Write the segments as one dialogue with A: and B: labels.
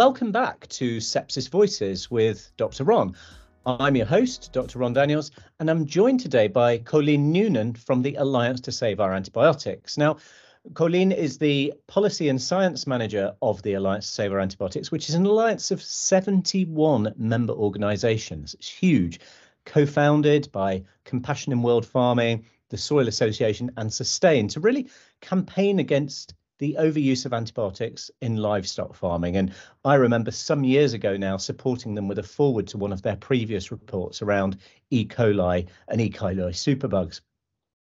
A: Welcome back to Sepsis Voices with Dr. Ron. I'm your host, Dr. Ron Daniels, and I'm joined today by Cóilín Nunan from the Alliance to Save Our Antibiotics. Now, Cóilín is the Policy and Science Manager of the Alliance to Save Our Antibiotics, which is an alliance of 71 member organisations. It's huge, co founded by Compassion in World Farming, the Soil Association, and Sustain to really campaign against the overuse of antibiotics in livestock farming. And I remember some years ago now supporting them with a foreword to one of their previous reports around E. coli and E. coli superbugs.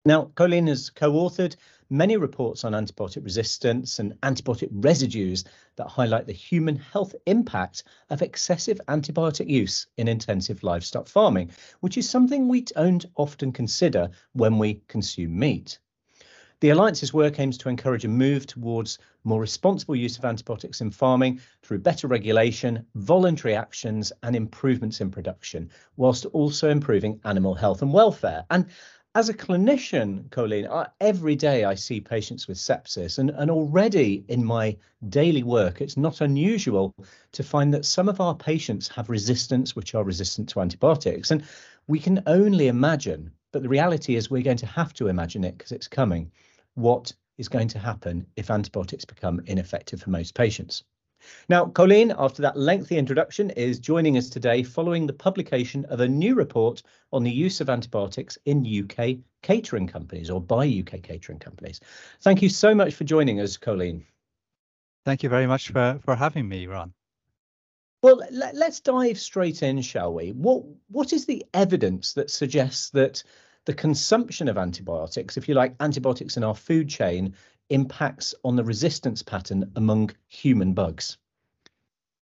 A: Now, Cóilín has co authored many reports on antibiotic resistance and antibiotic residues that highlight the human health impact of excessive antibiotic use in intensive livestock farming, which is something we don't often consider when we consume meat. The Alliance's work aims to encourage a move towards more responsible use of antibiotics in farming through better regulation, voluntary actions, and improvements in production, whilst also improving animal health and welfare. And as a clinician, Cóilín, I, every day I see patients with sepsis, and, and already in my daily work, it's not unusual to find that some of our patients have resistance, which are resistant to antibiotics. And we can only imagine, but the reality is we're going to have to imagine it because it's coming what is going to happen if antibiotics become ineffective for most patients. Now, Cóilín, after that lengthy introduction, is joining us today following the publication of a new report on the use of antibiotics in UK catering companies or by UK catering companies. Thank you so much for joining us, Cóilín.
B: Thank you very much for, for having me, Ron.
A: Well, let, us dive straight in, shall we? What what is the evidence that suggests that the consumption of antibiotics, if you like, antibiotics in our food chain, impacts on the resistance pattern among human bugs?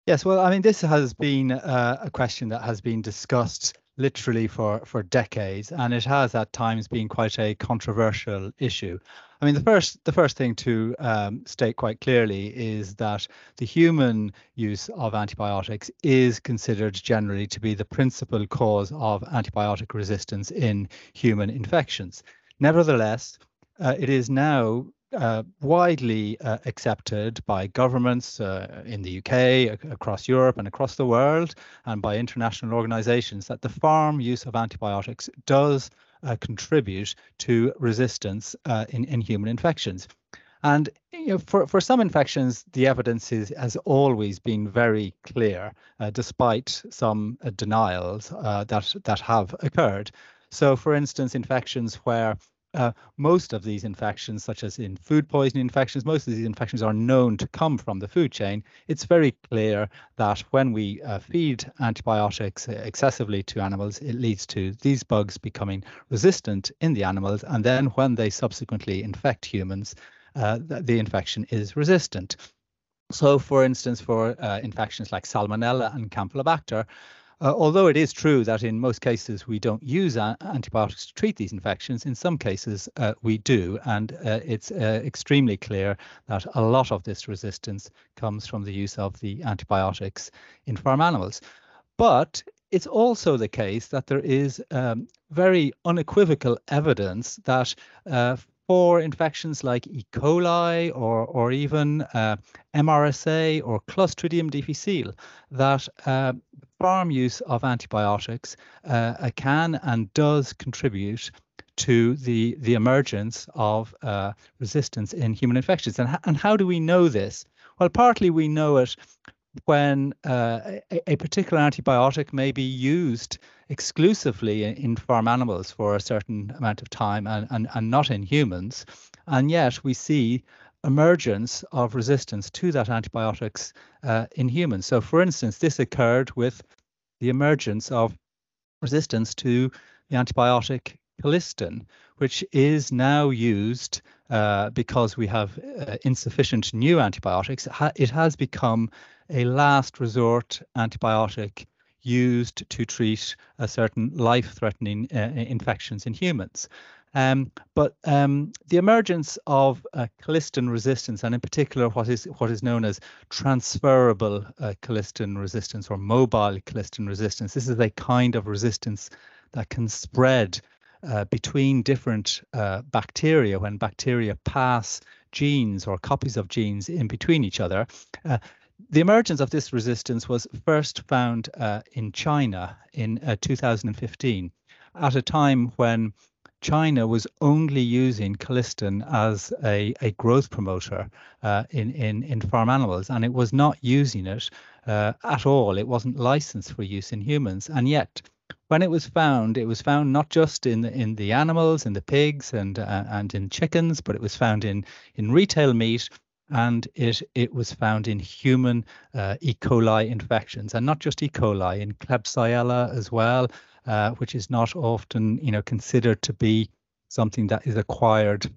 B: Yes, well, I mean, this has been uh, a question that has been discussed literally for, for decades, and it has at times been quite a controversial issue. I mean, the first the first thing to um, state quite clearly is that the human use of antibiotics is considered generally to be the principal cause of antibiotic resistance in human infections. Nevertheless, uh, it is now uh, widely uh, accepted by governments uh, in the UK, across Europe, and across the world, and by international organizations that the farm use of antibiotics does uh, contribute to resistance uh, in, in human infections. And you know, for, for some infections, the evidence is, has always been very clear, despite some denials that, that have occurred. So, for instance, infections where uh, most of these infections, such as in food poisoning infections, most of these infections are known to come from the food chain. It's very clear that when we uh, feed antibiotics excessively to animals, it leads to these bugs becoming resistant in the animals. And then when they subsequently infect humans, uh, the infection is resistant. So, for instance, for uh, infections like Salmonella and Campylobacter, uh, although it is true that in most cases we don't use antibiotics to treat these infections, in some cases uh, we do. And uh, it's uh, extremely clear that a lot of this resistance comes from the use of the antibiotics in farm animals. But it's also the case that there is um, very unequivocal evidence that uh, for infections like E. coli or, or even uh, MRSA or Clostridium difficile, that uh, farm use of antibiotics uh, can and does contribute to the, the emergence of uh, resistance in human infections. And, and how do we know this? Well, partly we know it when uh, a, a, particular antibiotic may be used exclusively in, farm animals for a certain amount of time and, and, and not in humans. And yet we see emergence of resistance to that antibiotics uh, in humans. So, for instance, this occurred with the emergence of resistance to the antibiotic colistin, which is now used uh, because we have uh, insufficient new antibiotics. It has become a last resort antibiotic used to treat a certain life-threatening uh, infections in humans. Um, but um, the emergence of uh, colistin resistance, and in particular what is what is known as transferable uh, colistin resistance or mobile colistin resistance, this is a kind of resistance that can spread uh, between different uh, bacteria when bacteria pass genes or copies of genes in between each other. Uh, The emergence of this resistance was first found uh, in China in uh, 2015, at a time when China was only using colistin as a, a growth promoter uh, in, in, in farm animals, and it was not using it uh, at all. It wasn't licensed for use in humans. And yet, when it was found, it was found not just in the, in the animals, in the pigs and uh, and in chickens, but it was found in in retail meat, and it it was found in human uh, E. coli infections, and not just E. coli, in Klebsiella as well, uh, which is not often you know considered to be something that is acquired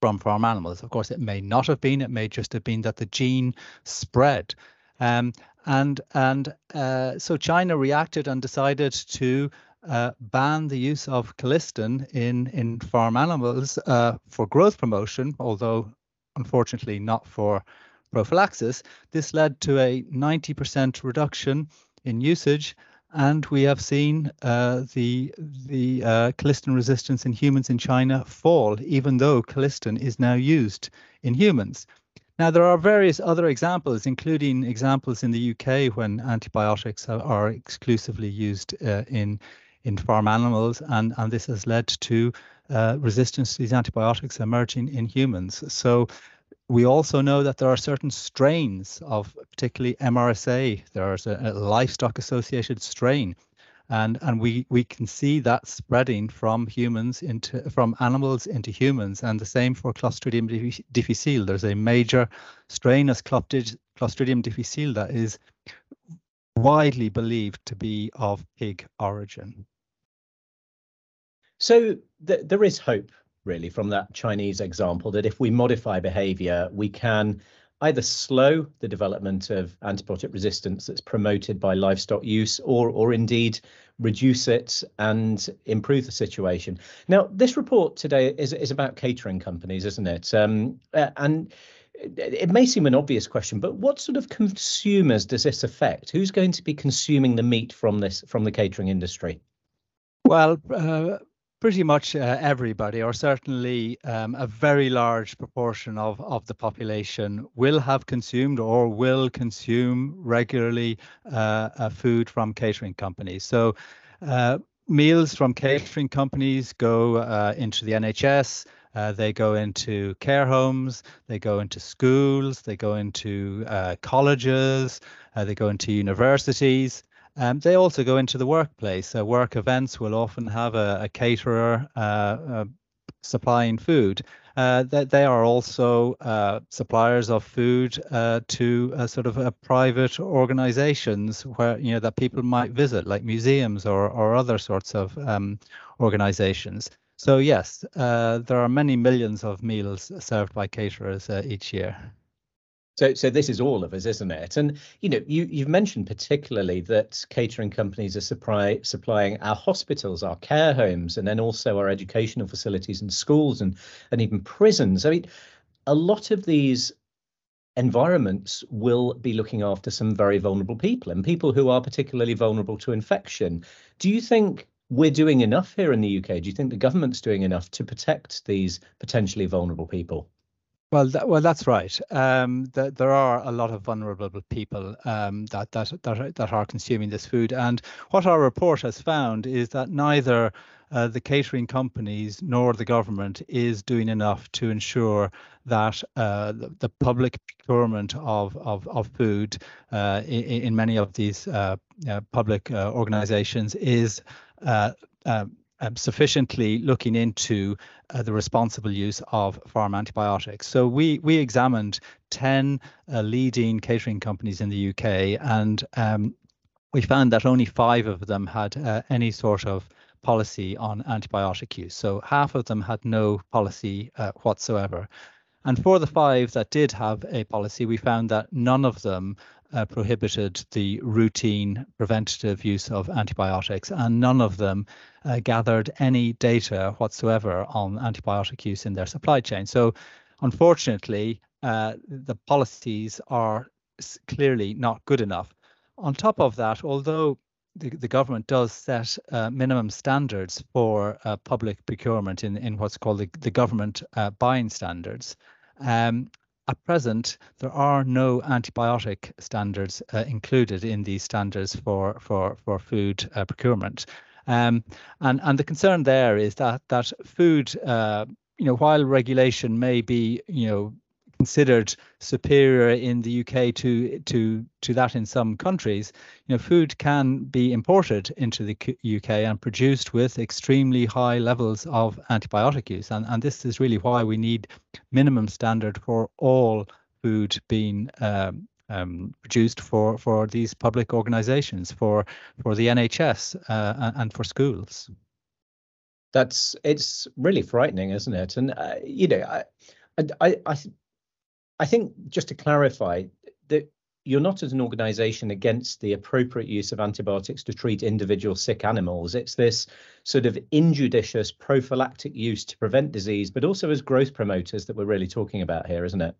B: from farm animals. Of course, it may not have been. It may just have been that the gene spread. Um, and and uh, so China reacted and decided to uh, ban the use of colistin in in farm animals uh, for growth promotion, although unfortunately not for prophylaxis. This led to a 90% reduction in usage, and we have seen uh, the the uh, colistin resistance in humans in China fall, even though colistin is now used in humans. Now, there are various other examples, including examples in the UK when antibiotics are exclusively used uh, in in farm animals, and, and this has led to uh, resistance to these antibiotics emerging in humans. So we also know that there are certain strains of particularly MRSA. There's a, a livestock associated strain and and we we can see that spreading from humans into from animals into humans and the same for clostridium difficile there's a major strain as clostridium difficile that is widely believed to be of pig origin
A: so th- there is hope really from that chinese example that if we modify behavior we can either slow the development of antibiotic resistance that's promoted by livestock use or or indeed reduce it and improve the situation. Now, this report today is is about catering companies, isn't it? Um, and it may seem an obvious question, but what sort of consumers does this affect? Who's going to be consuming the meat from this from the catering industry?
B: Well, uh, pretty much uh, everybody, or certainly um, a very large proportion of, of the population, will have consumed or will consume regularly uh, uh, food from catering companies. So, uh, meals from catering companies go uh, into the NHS. Uh, they go into care homes, they go into schools, they go into colleges, they go into universities. Um, they also go into the workplace. Uh, work events will often have a, a caterer uh, uh, supplying food. Uh, they, they are also uh, suppliers of food to sort of private organizations where you know that people might visit, like museums or or other sorts of um, organizations. So yes, there are many millions of meals served by caterers each year.
A: So, so this is all of us, isn't it? And you know, you you've mentioned particularly that catering companies are supply, supplying our hospitals, our care homes, and then also our educational facilities and schools and and even prisons. I mean, a lot of these environments will be looking after some very vulnerable people and people who are particularly vulnerable to infection. Do you think we're doing enough here in the UK? Do you think the government's doing enough to protect these potentially vulnerable people?
B: Well, that, well, that's right. Um, the, there are a lot of vulnerable people um, that, that that are, that are consuming this food, and what our report has found is that neither uh, the catering companies nor the government is doing enough to ensure that uh, the, the, public procurement of of, of food uh, in, in, many of these uh, uh, public uh, organizations is sufficiently looking into uh, the responsible use of farm antibiotics. So we we examined 10 uh, leading catering companies in the UK, and um, we found that only five of them had uh, any sort of policy on antibiotic use. So half of them had no policy uh, whatsoever. And for the five that did have a policy, we found that none of them uh, prohibited the routine preventative use of antibiotics, and none of them uh, gathered any data whatsoever on antibiotic use in their supply chain. So, unfortunately, uh, the policies are clearly not good enough. On top of that, although the, the government does set uh, minimum standards for uh, public procurement in, in what's called the, the government uh, buying standards. Um, at present, there are no antibiotic standards uh, included in these standards for for for food uh, procurement, um, and and the concern there is that that food, uh, you know, while regulation may be you know considered superior in the UK to to to that in some countries, you know, food can be imported into the UK and produced with extremely high levels of antibiotic use, and and this is really why we need minimum standard for all food being um, um, produced for for these public organisations, for for the NHS uh, and for schools.
A: That's it's really frightening, isn't it? And uh, you know, I, I, I I think just to clarify that you're not as an organization against the appropriate use of antibiotics to treat individual sick animals. It's this sort of injudicious prophylactic use to prevent disease, but also as growth promoters that we're really talking about here, isn't it?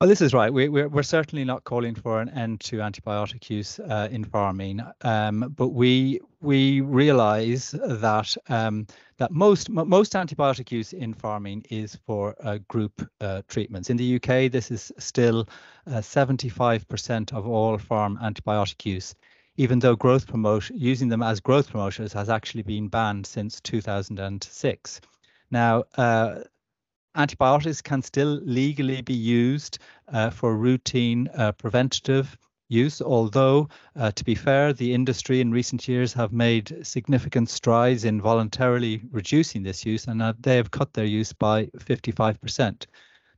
B: Well, this is right. We, we're, we're certainly not calling for an end to antibiotic use uh, in farming, um, but we we realise that um, that most most antibiotic use in farming is for uh, group uh, treatments. In the UK, this is still 75% uh, of all farm antibiotic use, even though growth promote using them as growth promoters has actually been banned since 2006. Now, uh, antibiotics can still legally be used uh, for routine uh, preventative use, although, uh, to be fair, the industry in recent years have made significant strides in voluntarily reducing this use, and uh, they have cut their use by 55%.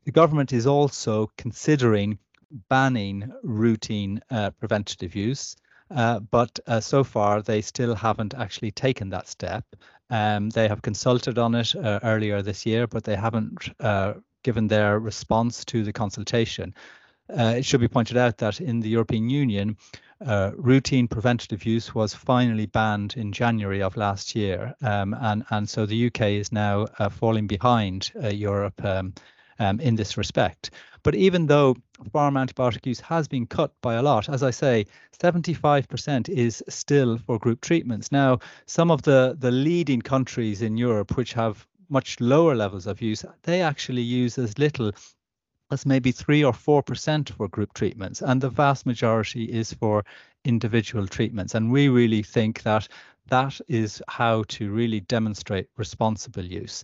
B: The government is also considering banning routine uh, preventative use, uh, but so far they still haven't actually taken that step. Um, they have consulted on it uh, earlier this year, but they haven't uh, given their response to the consultation. Uh, it should be pointed out that in the European Union, uh, routine preventative use was finally banned in January of last year, um, and and so the UK is now uh, falling behind uh, Europe um, um, in this respect. But even though farm antibiotic use has been cut by a lot, as I say, 75% is still for group treatments. Now, some of the, the leading countries in Europe, which have much lower levels of use, they actually use as little as maybe three or four percent for group treatments, and the vast majority is for individual treatments. And we really think that that is how to really demonstrate responsible use.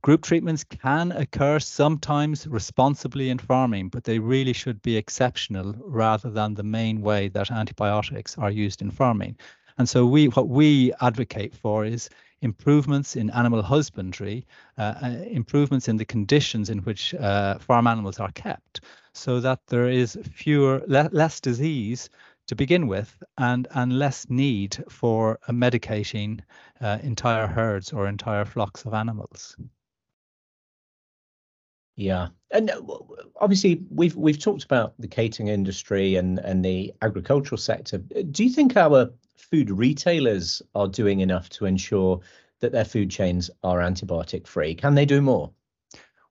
B: Group treatments can occur sometimes responsibly in farming, but they really should be exceptional rather than the main way that antibiotics are used in farming. And so we what we advocate for is improvements in animal husbandry, uh, uh, improvements in the conditions in which uh, farm animals are kept, so that there is fewer le- less disease to begin with and and less need for medicating uh, entire herds or entire flocks of animals.
A: Yeah, and uh, obviously we've we've talked about the catering industry and and the agricultural sector. Do you think our food retailers are doing enough to ensure that their food chains are antibiotic free? Can they do more?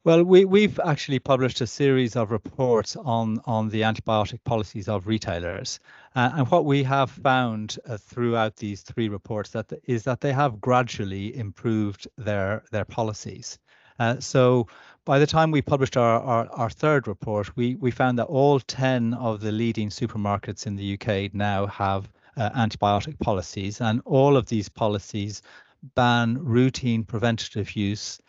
B: Well, we, we've actually published a series of reports on, on the antibiotic policies of retailers. Uh, and what we have found uh, throughout these three reports that is that they have gradually improved their, their policies. Uh, so by the time we published our, our, our, third report, we, we found that all 10 of the leading supermarkets in the UK now have uh, antibiotic policies, and all of these policies ban routine preventative use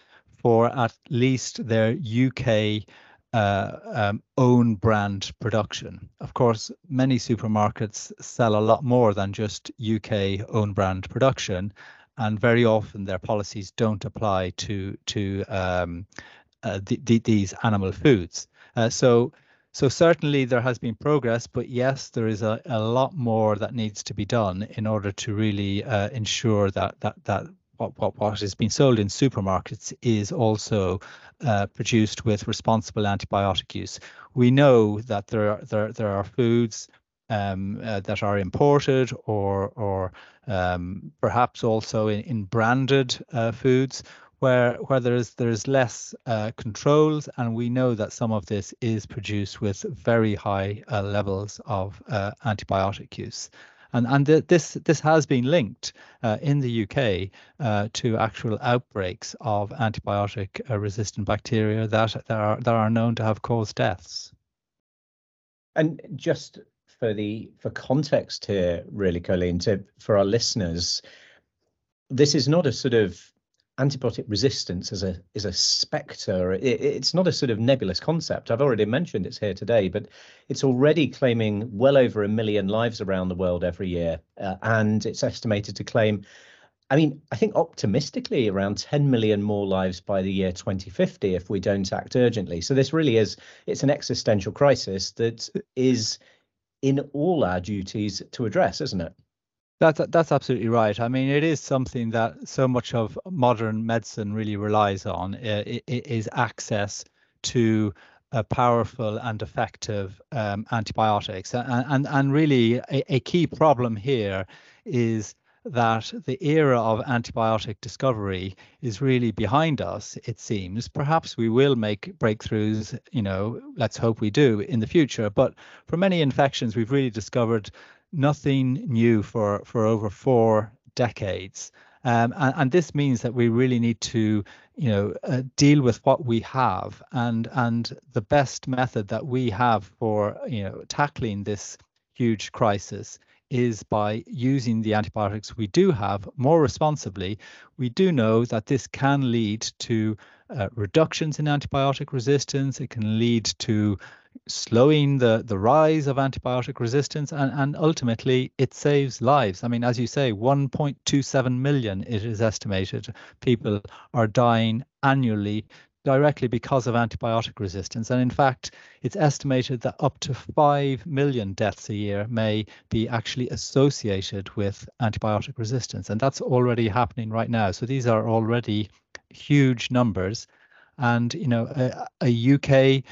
B: for at least their UK uh, um, own brand production. Of course, many supermarkets sell a lot more than just UK own brand production, and very often their policies don't apply to to um, uh, the, the, these animal foods. Uh, so, so certainly there has been progress, but yes, there is a, a lot more that needs to be done in order to really uh, ensure that that that what, what what is being sold in supermarkets is also uh, produced with responsible antibiotic use. We know that there are there there are foods um, uh, that are imported or or um, perhaps also in, in branded uh, foods where where there's there's less uh, controls, and we know that some of this is produced with very high uh, levels of uh, antibiotic use. and and th- this this has been linked uh, in the UK uh, to actual outbreaks of antibiotic uh, resistant bacteria that that are that are known to have caused deaths.
A: And just for the for context here, really, Cóilín, to for our listeners, this is not a sort of antibiotic resistance as a is a spectre. It, it's not a sort of nebulous concept. I've already mentioned it's here today, but it's already claiming well over a million lives around the world every year, uh, and it's estimated to claim. I mean, I think optimistically around 10 million more lives by the year 2050 if we don't act urgently. So this really is it's an existential crisis that is in all our duties to address, isn't it?
B: That's that's absolutely right. I mean, it is something that so much of modern medicine really relies on uh, is access to powerful and effective um, antibiotics, and and and really a, a, key problem here is that the era of antibiotic discovery is really behind us. It seems perhaps we will make breakthroughs. You know, let's hope we do in the future. But for many infections, we've really discovered nothing new for, for over four decades. Um, and, and, this means that we really need to, you know, uh, deal with what we have, and and the best method that we have for, you know, tackling this huge crisis is by using the antibiotics we do have more responsibly. We do know that this can lead to uh, reductions in antibiotic resistance. It can lead to slowing the, the rise of antibiotic resistance and, and ultimately it saves lives. I mean, as you say, 1.27 million, it is estimated, people are dying annually directly because of antibiotic resistance. And in fact, it's estimated that up to 5 million deaths a year may be actually associated with antibiotic resistance. And that's already happening right now. So these are already huge numbers. And, you know, a, a UK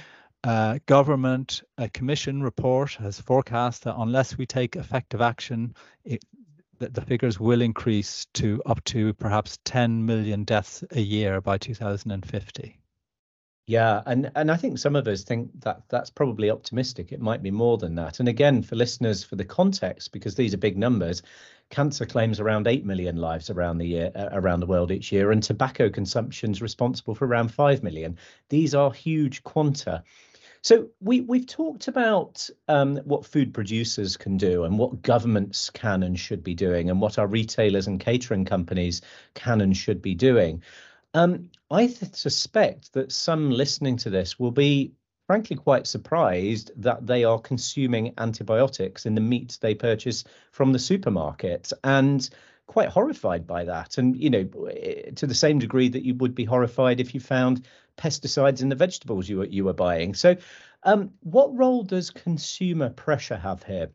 B: uh, government commission report has forecast that unless we take effective action, it, the, the figures will increase to up to perhaps 10 million deaths a year by 2050.
A: Yeah, and and I think some of us think that that's probably optimistic. It might be more than that. And again, for listeners, for the context, because these are big numbers, cancer claims around 8 million lives around the year uh, around the world each year and tobacco consumption is responsible for around 5 million these are huge quanta so we we've talked about um, what food producers can do and what governments can and should be doing and what our retailers and catering companies can and should be doing. Um, I th- suspect that some listening to this will be frankly quite surprised that they are consuming antibiotics in the meat they purchase from the supermarket and quite horrified by that and you know to the same degree that you would be horrified if you found pesticides in the vegetables you were you were buying. So, um, what role does consumer pressure have here?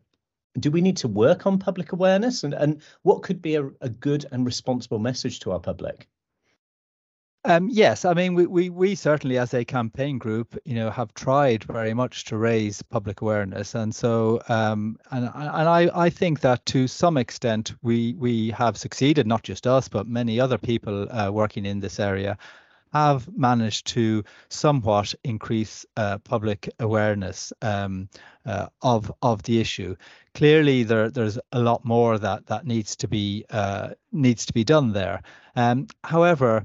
A: Do we need to work on public awareness, and and what could be a, a good and responsible message to our public?
B: Um, yes, I mean we, we we certainly as a campaign group, you know, have tried very much to raise public awareness, and so um, and and I I think that to some extent we we have succeeded, not just us, but many other people uh, working in this area have managed to somewhat increase uh, public awareness um, uh, of of the issue. Clearly, there there's a lot more that that needs to be uh, needs to be done there. Um, however,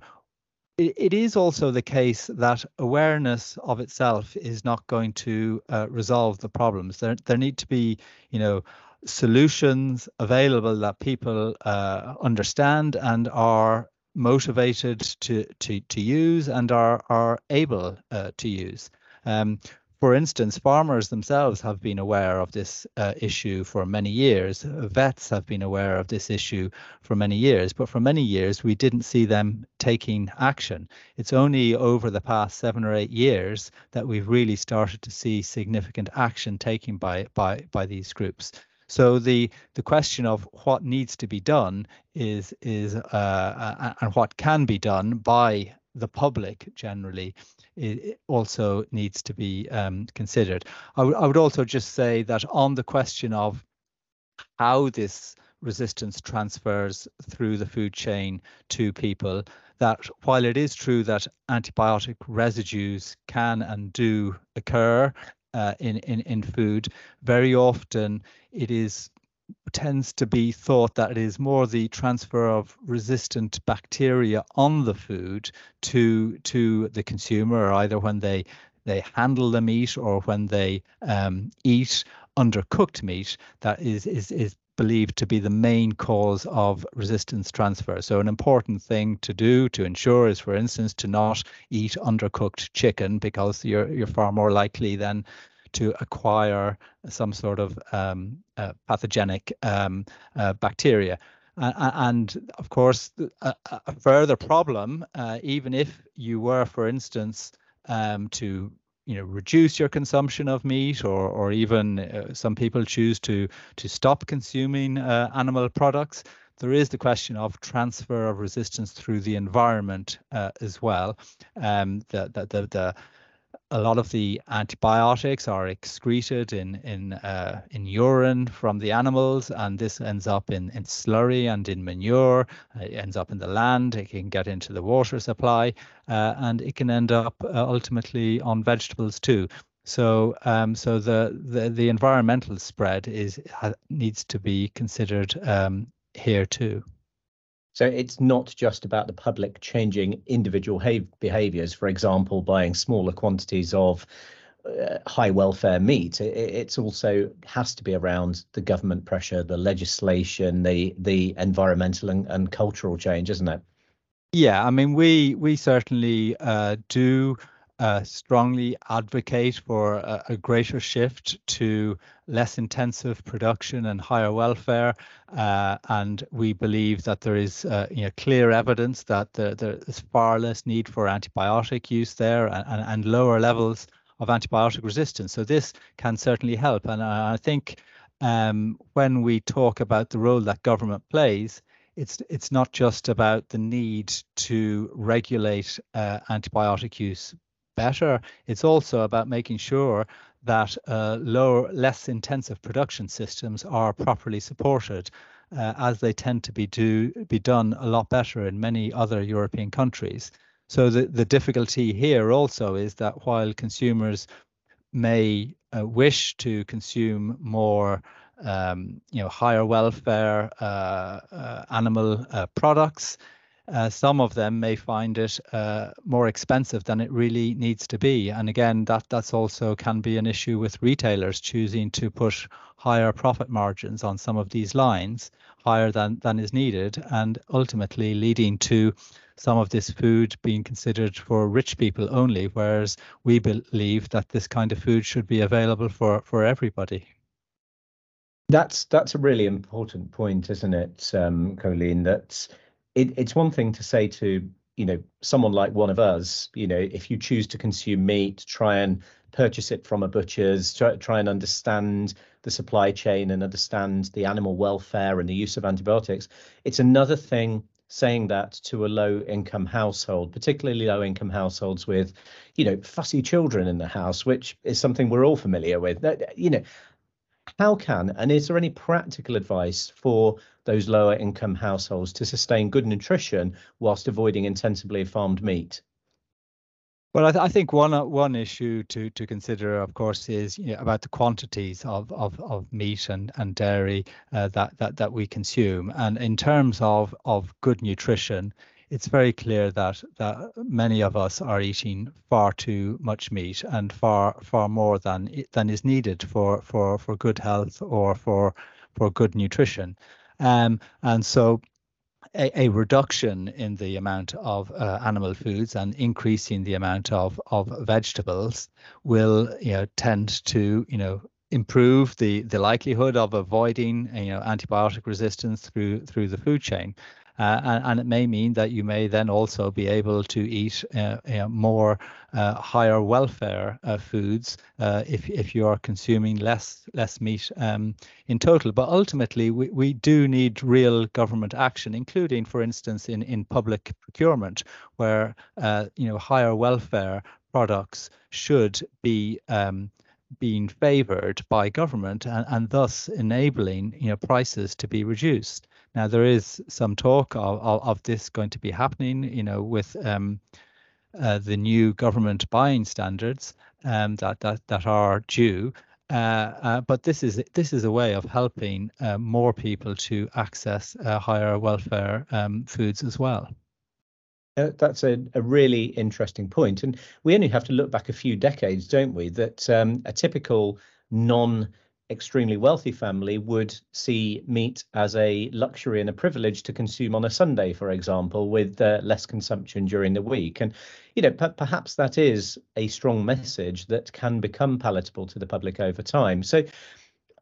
B: it, it is also the case that awareness of itself is not going to uh, resolve the problems. There there need to be you know solutions available that people uh, understand and are motivated to to to use and are are able uh, to use. Um, for instance, farmers themselves have been aware of this uh, issue for many years. Vets have been aware of this issue for many years, but for many years we didn't see them taking action. It's only over the past seven or eight years that we've really started to see significant action taken by by by these groups. So the the question of what needs to be done is is uh, and what can be done by the public generally it also needs to be um, considered. I, w- I would also just say that on the question of how this resistance transfers through the food chain to people, that while it is true that antibiotic residues can and do occur uh, in, in, in food, very often it is tends to be thought that it is more the transfer of resistant bacteria on the food to to the consumer, either when they they handle the meat or when they um, eat undercooked meat, that is is is believed to be the main cause of resistance transfer. So an important thing to do to ensure is, for instance, to not eat undercooked chicken because you're you're far more likely than to acquire some sort of um, uh, pathogenic um, uh, bacteria. And of course, a, a further problem, uh, even if you were, for instance, um, to you know reduce your consumption of meat or or even uh, some people choose to to stop consuming uh, animal products there is the question of transfer of resistance through the environment uh, as well um, the, the, the, the a lot of the antibiotics are excreted in in uh, in urine from the animals, and this ends up in in slurry and in manure. It ends up in the land. It can get into the water supply, uh, and it can end up uh, ultimately on vegetables too. So um, so the, the the environmental spread is needs to be considered um, here too.
A: So it's not just about the public changing individual behaviours, for example, buying smaller quantities of uh, high welfare meat. It, it's also has to be around the government pressure, the legislation, the the environmental and, and cultural change, isn't it?
B: Yeah, I mean, we we certainly uh, do uh, strongly advocate for a, a, greater shift to less intensive production and higher welfare. Uh, and we believe that there is uh, you know, clear evidence that there, there is far less need for antibiotic use there and, and, and, lower levels of antibiotic resistance. So this can certainly help. And I think um, when we talk about the role that government plays, it's it's not just about the need to regulate uh, antibiotic use better. It's also about making sure that uh, lower, less intensive production systems are properly supported, uh, as they tend to be do be done a lot better in many other European countries. So the, the difficulty here also is that while consumers may uh, wish to consume more um, you know higher welfare uh, uh, animal uh, products uh, some of them may find it uh, more expensive than it really needs to be. And again, that that's also can be an issue with retailers choosing to put higher profit margins on some of these lines, higher than than is needed, and ultimately leading to some of this food being considered for rich people only, whereas we believe that this kind of food should be available for for everybody.
A: That's that's a really important point, isn't it, um, Cóilín? That's it, it's one thing to say to you know someone like one of us you know if you choose to consume meat try and purchase it from a butcher's try, try and understand the supply chain and understand the animal welfare and the use of antibiotics. It's another thing saying that to a low income household particularly low income households with you know fussy children in the house which is something we're all familiar with. You know how can and is there any practical advice for those lower income households to sustain good nutrition whilst avoiding intensively farmed meat?
B: Well, I, th- I, think one uh, one issue to to consider, of course, is you know, about the quantities of of, of meat and and dairy uh, that that that we consume. And in terms of of good nutrition, it's very clear that that many of us are eating far too much meat and far far more than than is needed for for for good health or for for good nutrition. Um, and so a, a, reduction in the amount of uh, animal foods and increasing the amount of, of vegetables will you know tend to you know improve the the likelihood of avoiding you know antibiotic resistance through through the food chain and, and, it may mean that you may then also be able to eat uh, know, more uh, higher welfare uh, foods uh, if, if you are consuming less less meat um, in total. But ultimately, we, we do need real government action, including, for instance, in, in public procurement, where uh, you know higher welfare products should be um, being favoured by government and, and thus enabling you know prices to be reduced. Now there is some talk of, of, of this going to be happening, you know, with um, uh, the new government buying standards um, that that that are due. uh, uh, but this is this is a way of helping uh, more people to access uh, higher welfare um, foods as well.
A: Uh, that's a, a, really interesting point, and we only have to look back a few decades, don't we? That um, a typical non extremely wealthy family would see meat as a luxury and a privilege to consume on a Sunday, for example, with uh, less consumption during the week. And, you know, p- perhaps that is a strong message that can become palatable to the public over time. So,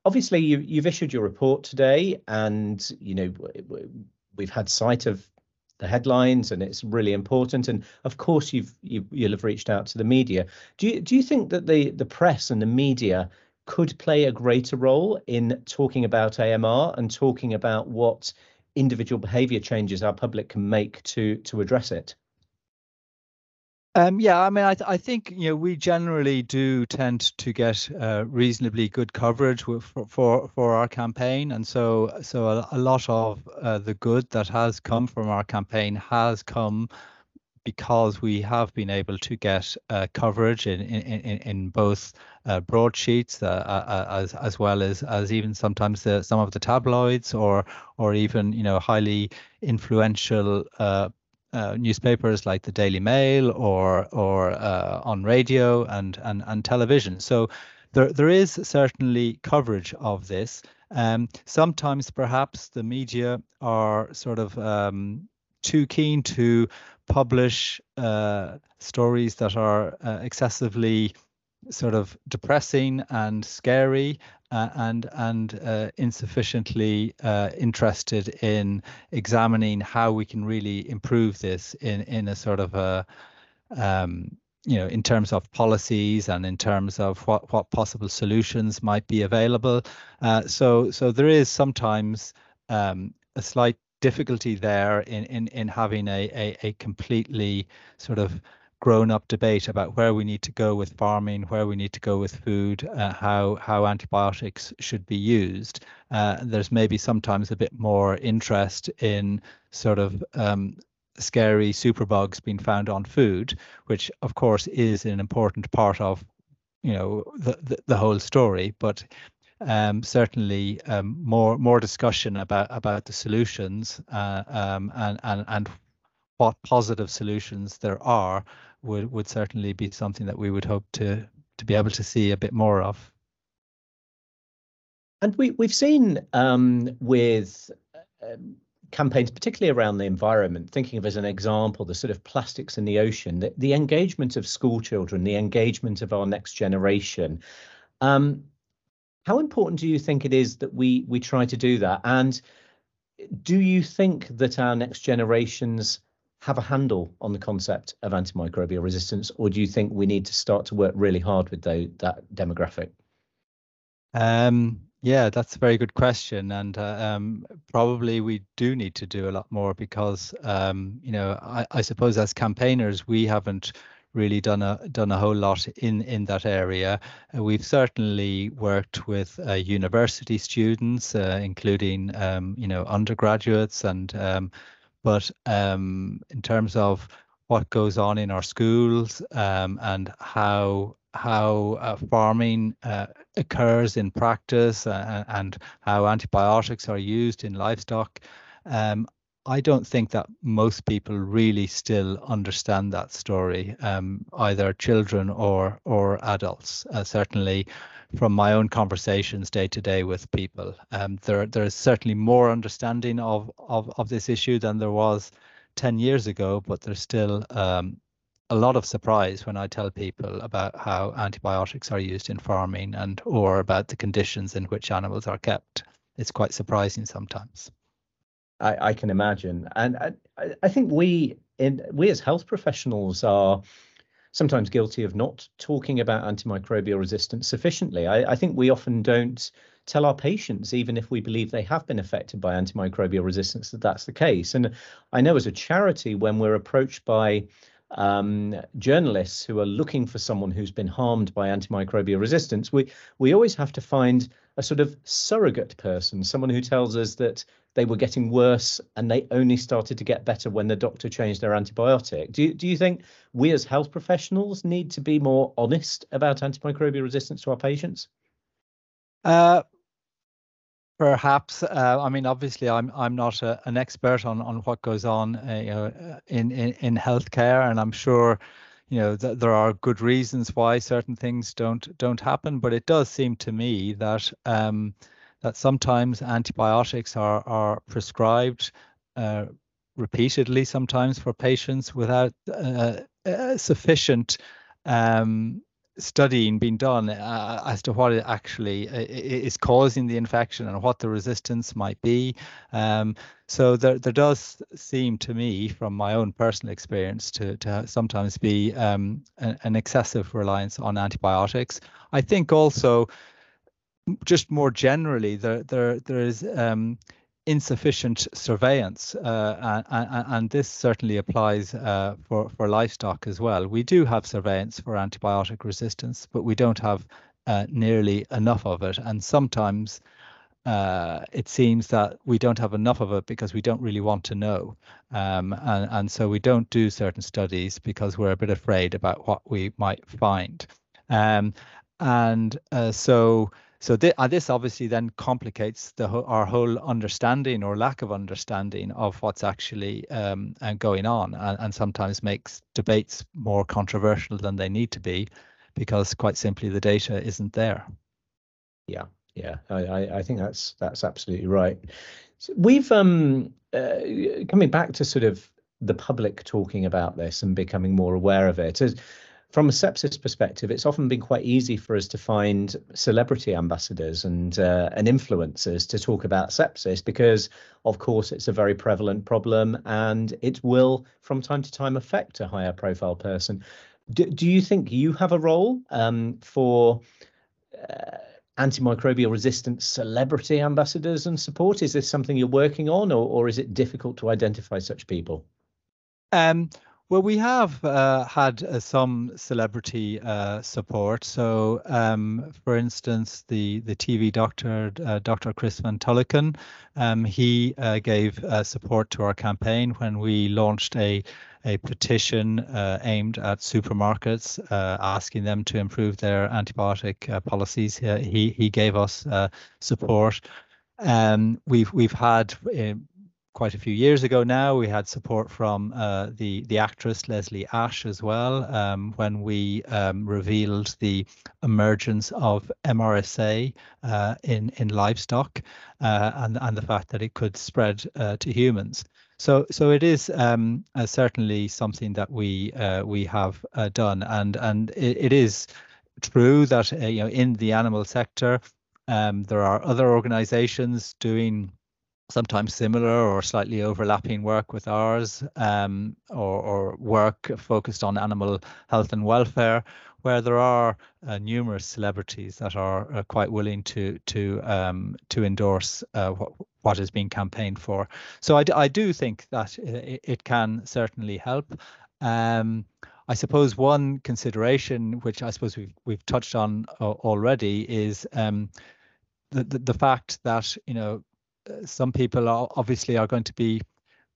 A: obviously, you, you've issued your report today, and, you know, we've had sight of the headlines and it's really important and of course you've you, will have reached out to the media do you do you think that the the press and the media could play a greater role in talking about AMR and talking about what individual behavior changes our public can make to to address it?
B: Um, yeah, I mean, I, th- I think you know we generally do tend to get uh, reasonably good coverage for, for for our campaign, and so so a, a lot of uh, the good that has come from our campaign has come because we have been able to get uh, coverage in, in, in, in both uh, broadsheets uh, uh, uh, as as well as as even sometimes the, some of the tabloids or or even you know highly influential uh, newspapers like the Daily Mail or or on radio and and and television. So there there is certainly coverage of this. Um, sometimes perhaps the media are sort of um, too keen to publish uh, stories that are uh, excessively sort of depressing and scary uh, and and uh, insufficiently uh, interested in examining how we can really improve this in in a sort of a um, you know in terms of policies and in terms of what what possible solutions might be available. Uh, so so there is sometimes um, a slight difficulty there in in in having a a, a completely sort of grown up debate about where we need to go with farming, where we need to go with food, uh, how how antibiotics should be used. Uh, there's maybe sometimes a bit more interest in sort of um, scary superbugs being found on food, which of course is an important part of you know the, the, the whole story. But um, certainly um, more more discussion about about the solutions uh, um, and and and what positive solutions there are would would certainly be something that we would hope to to be able to see a bit more of.
A: And we we've seen um, with um, campaigns, particularly around the environment, thinking of as an example the sort of plastics in the ocean, the, the engagement of school children, the engagement of our next generation. Um, how important do you think it is that we we try to do that? And do you think that our next generations have a handle on the concept of antimicrobial resistance, or do you think we need to start to work really hard with the, that demographic?
B: Um, yeah, that's a very good question, and uh, um, probably we do need to do a lot more because um, you know I, I, suppose as campaigners we haven't really done a done a whole lot in in that area. Uh, we've certainly worked with uh, university students, uh, including um, you know undergraduates, and um, but um, in terms of what goes on in our schools um, and how how uh, farming uh, occurs in practice uh, and how antibiotics are used in livestock. Um, I don't think that most people really still understand that story, um, either children or or adults. Uh, certainly, from my own conversations day to day with people, um, there there is certainly more understanding of, of of this issue than there was ten years ago. But there's still um, a lot of surprise when I tell people about how antibiotics are used in farming and or about the conditions in which animals are kept. It's quite surprising sometimes.
A: I, I can imagine, and I, I think we in we as health professionals are sometimes guilty of not talking about antimicrobial resistance sufficiently. I, I, think we often don't tell our patients, even if we believe they have been affected by antimicrobial resistance, that that's the case. And I know as a charity, when we're approached by um, journalists who are looking for someone who's been harmed by antimicrobial resistance, we we always have to find a sort of surrogate person, someone who tells us that they were getting worse and they only started to get better when the doctor changed their antibiotic. Do you, do you think we as health professionals need to be more honest about antimicrobial resistance to our patients?
B: Uh, perhaps. Uh, I mean, obviously, I'm I'm not a, an expert on on what goes on, uh, you know, in in in healthcare, and I'm sure, you know, th- there are good reasons why certain things don't don't happen. But it does seem to me that um, that sometimes antibiotics are are prescribed. Uh, repeatedly sometimes for patients without uh, uh, sufficient um, studying being done uh, as to what it actually uh, is causing the infection and what the resistance might be. Um, so there, there does seem to me, from my own personal experience, to, to sometimes be um, an, an excessive reliance on antibiotics. I think also, just more generally, there there there is um, insufficient surveillance, uh, and, and, this certainly applies uh, for, for livestock as well. We do have surveillance for antibiotic resistance, but we don't have uh, nearly enough of it. And sometimes uh, it seems that we don't have enough of it because we don't really want to know. Um, and, and so we don't do certain studies because we're a bit afraid about what we might find. Um, and uh, so so th- uh, this obviously then complicates the ho- our whole understanding or lack of understanding of what's actually um, uh, going on, and, and, sometimes makes debates more controversial than they need to be, because quite simply the data isn't there.
A: Yeah, yeah, I, I think that's that's absolutely right. So we've um uh, coming back to sort of the public talking about this and becoming more aware of it. As, from a sepsis perspective, it's often been quite easy for us to find celebrity ambassadors and uh, and influencers to talk about sepsis because, of course, it's a very prevalent problem and it will, from time to time, affect a higher profile person. Do, do you think you have a role um, for? Uh, antimicrobial resistant celebrity ambassadors and support? Is this something you're working on, or, or is it difficult to identify such people?
B: Um, well, we have uh, had uh, some celebrity uh, support. So, um, for instance, the the TV doctor, uh, Dr. Chris Van Tulleken, um, he uh, gave uh, support to our campaign when we launched a a petition aimed at supermarkets, asking them to improve their antibiotic policies. He he gave us support. Um, we've we've had quite a few years ago now. We had support from uh, the the actress Leslie Ash as well um, when we um, revealed the emergence of MRSA uh, in in livestock uh, and and the fact that it could spread uh, to humans. So so it is um, uh, certainly something that we uh, we have done, and and it, it is true that you know in the animal sector um, there are other organizations doing sometimes similar or slightly overlapping work with ours um, or, or, work focused on animal health and welfare where there are uh, numerous celebrities that are uh, quite willing to to um, to endorse uh, what, what is being campaigned for. So I, I do think that it, it can certainly help. Um, I suppose one consideration, which I suppose we've we've touched on uh, already, is um, the, the, the fact that you know some people are obviously are going to be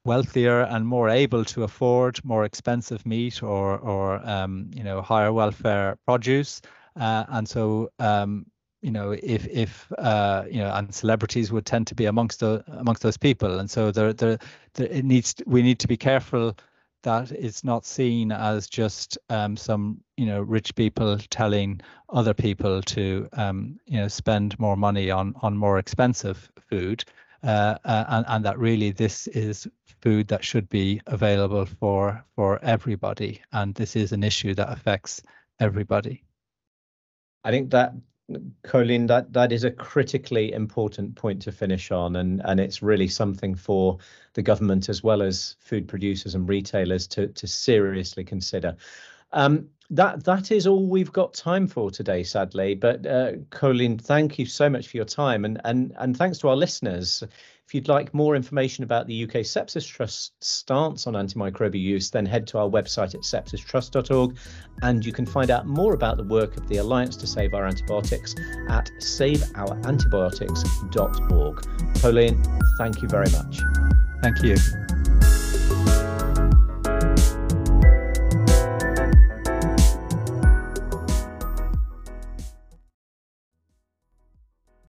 B: wealthier and more able to afford more expensive meat or or um, you know higher welfare produce, uh, and so um, you know if if uh, you know and celebrities would tend to be amongst the amongst those people, and so there there, there it needs to, we need to be careful that it's not seen as just um, some you know rich people telling other people to um, you know spend more money on on more expensive food uh, uh, and, and that really this is food that should be available for for everybody and this is an issue that affects everybody.
A: I think that Cóilín, that that is a critically important point to finish on, and and it's really something for the government as well as food producers and retailers to to seriously consider. Um, that that is all we've got time for today, sadly. But uh, Cóilín, thank you so much for your time, and and and thanks to our listeners. If you'd like more information about the UK Sepsis Trust stance on antimicrobial use, then head to our website at sepsistrust.org and you can find out more about the work of the Alliance to Save Our Antibiotics at saveourantibiotics.org. Cóilín, thank you very much.
B: Thank you.